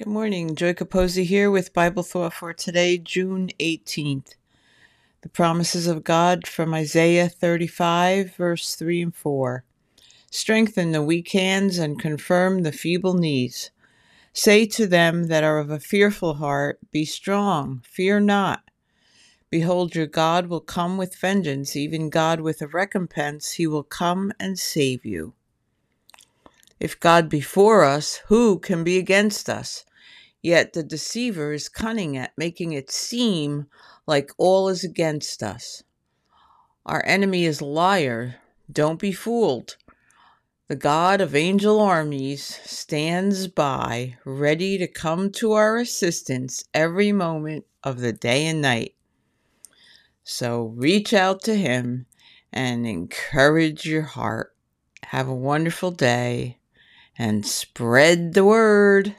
Good morning. Joy Capozzi here with Bible Thought for today, June 18th. The promises of God from Isaiah 35, verse 3 and 4. Strengthen the weak hands and confirm the feeble knees. Say to them that are of a fearful heart, Be strong, fear not. Behold, your God will come with vengeance, even God with a recompense. He will come and save you. If God be for us, who can be against us? Yet the deceiver is cunning at making it seem like all is against us. Our enemy is a liar. Don't be fooled. The God of angel armies stands by, ready to come to our assistance every moment of the day and night. So reach out to him and encourage your heart. Have a wonderful day and spread the word.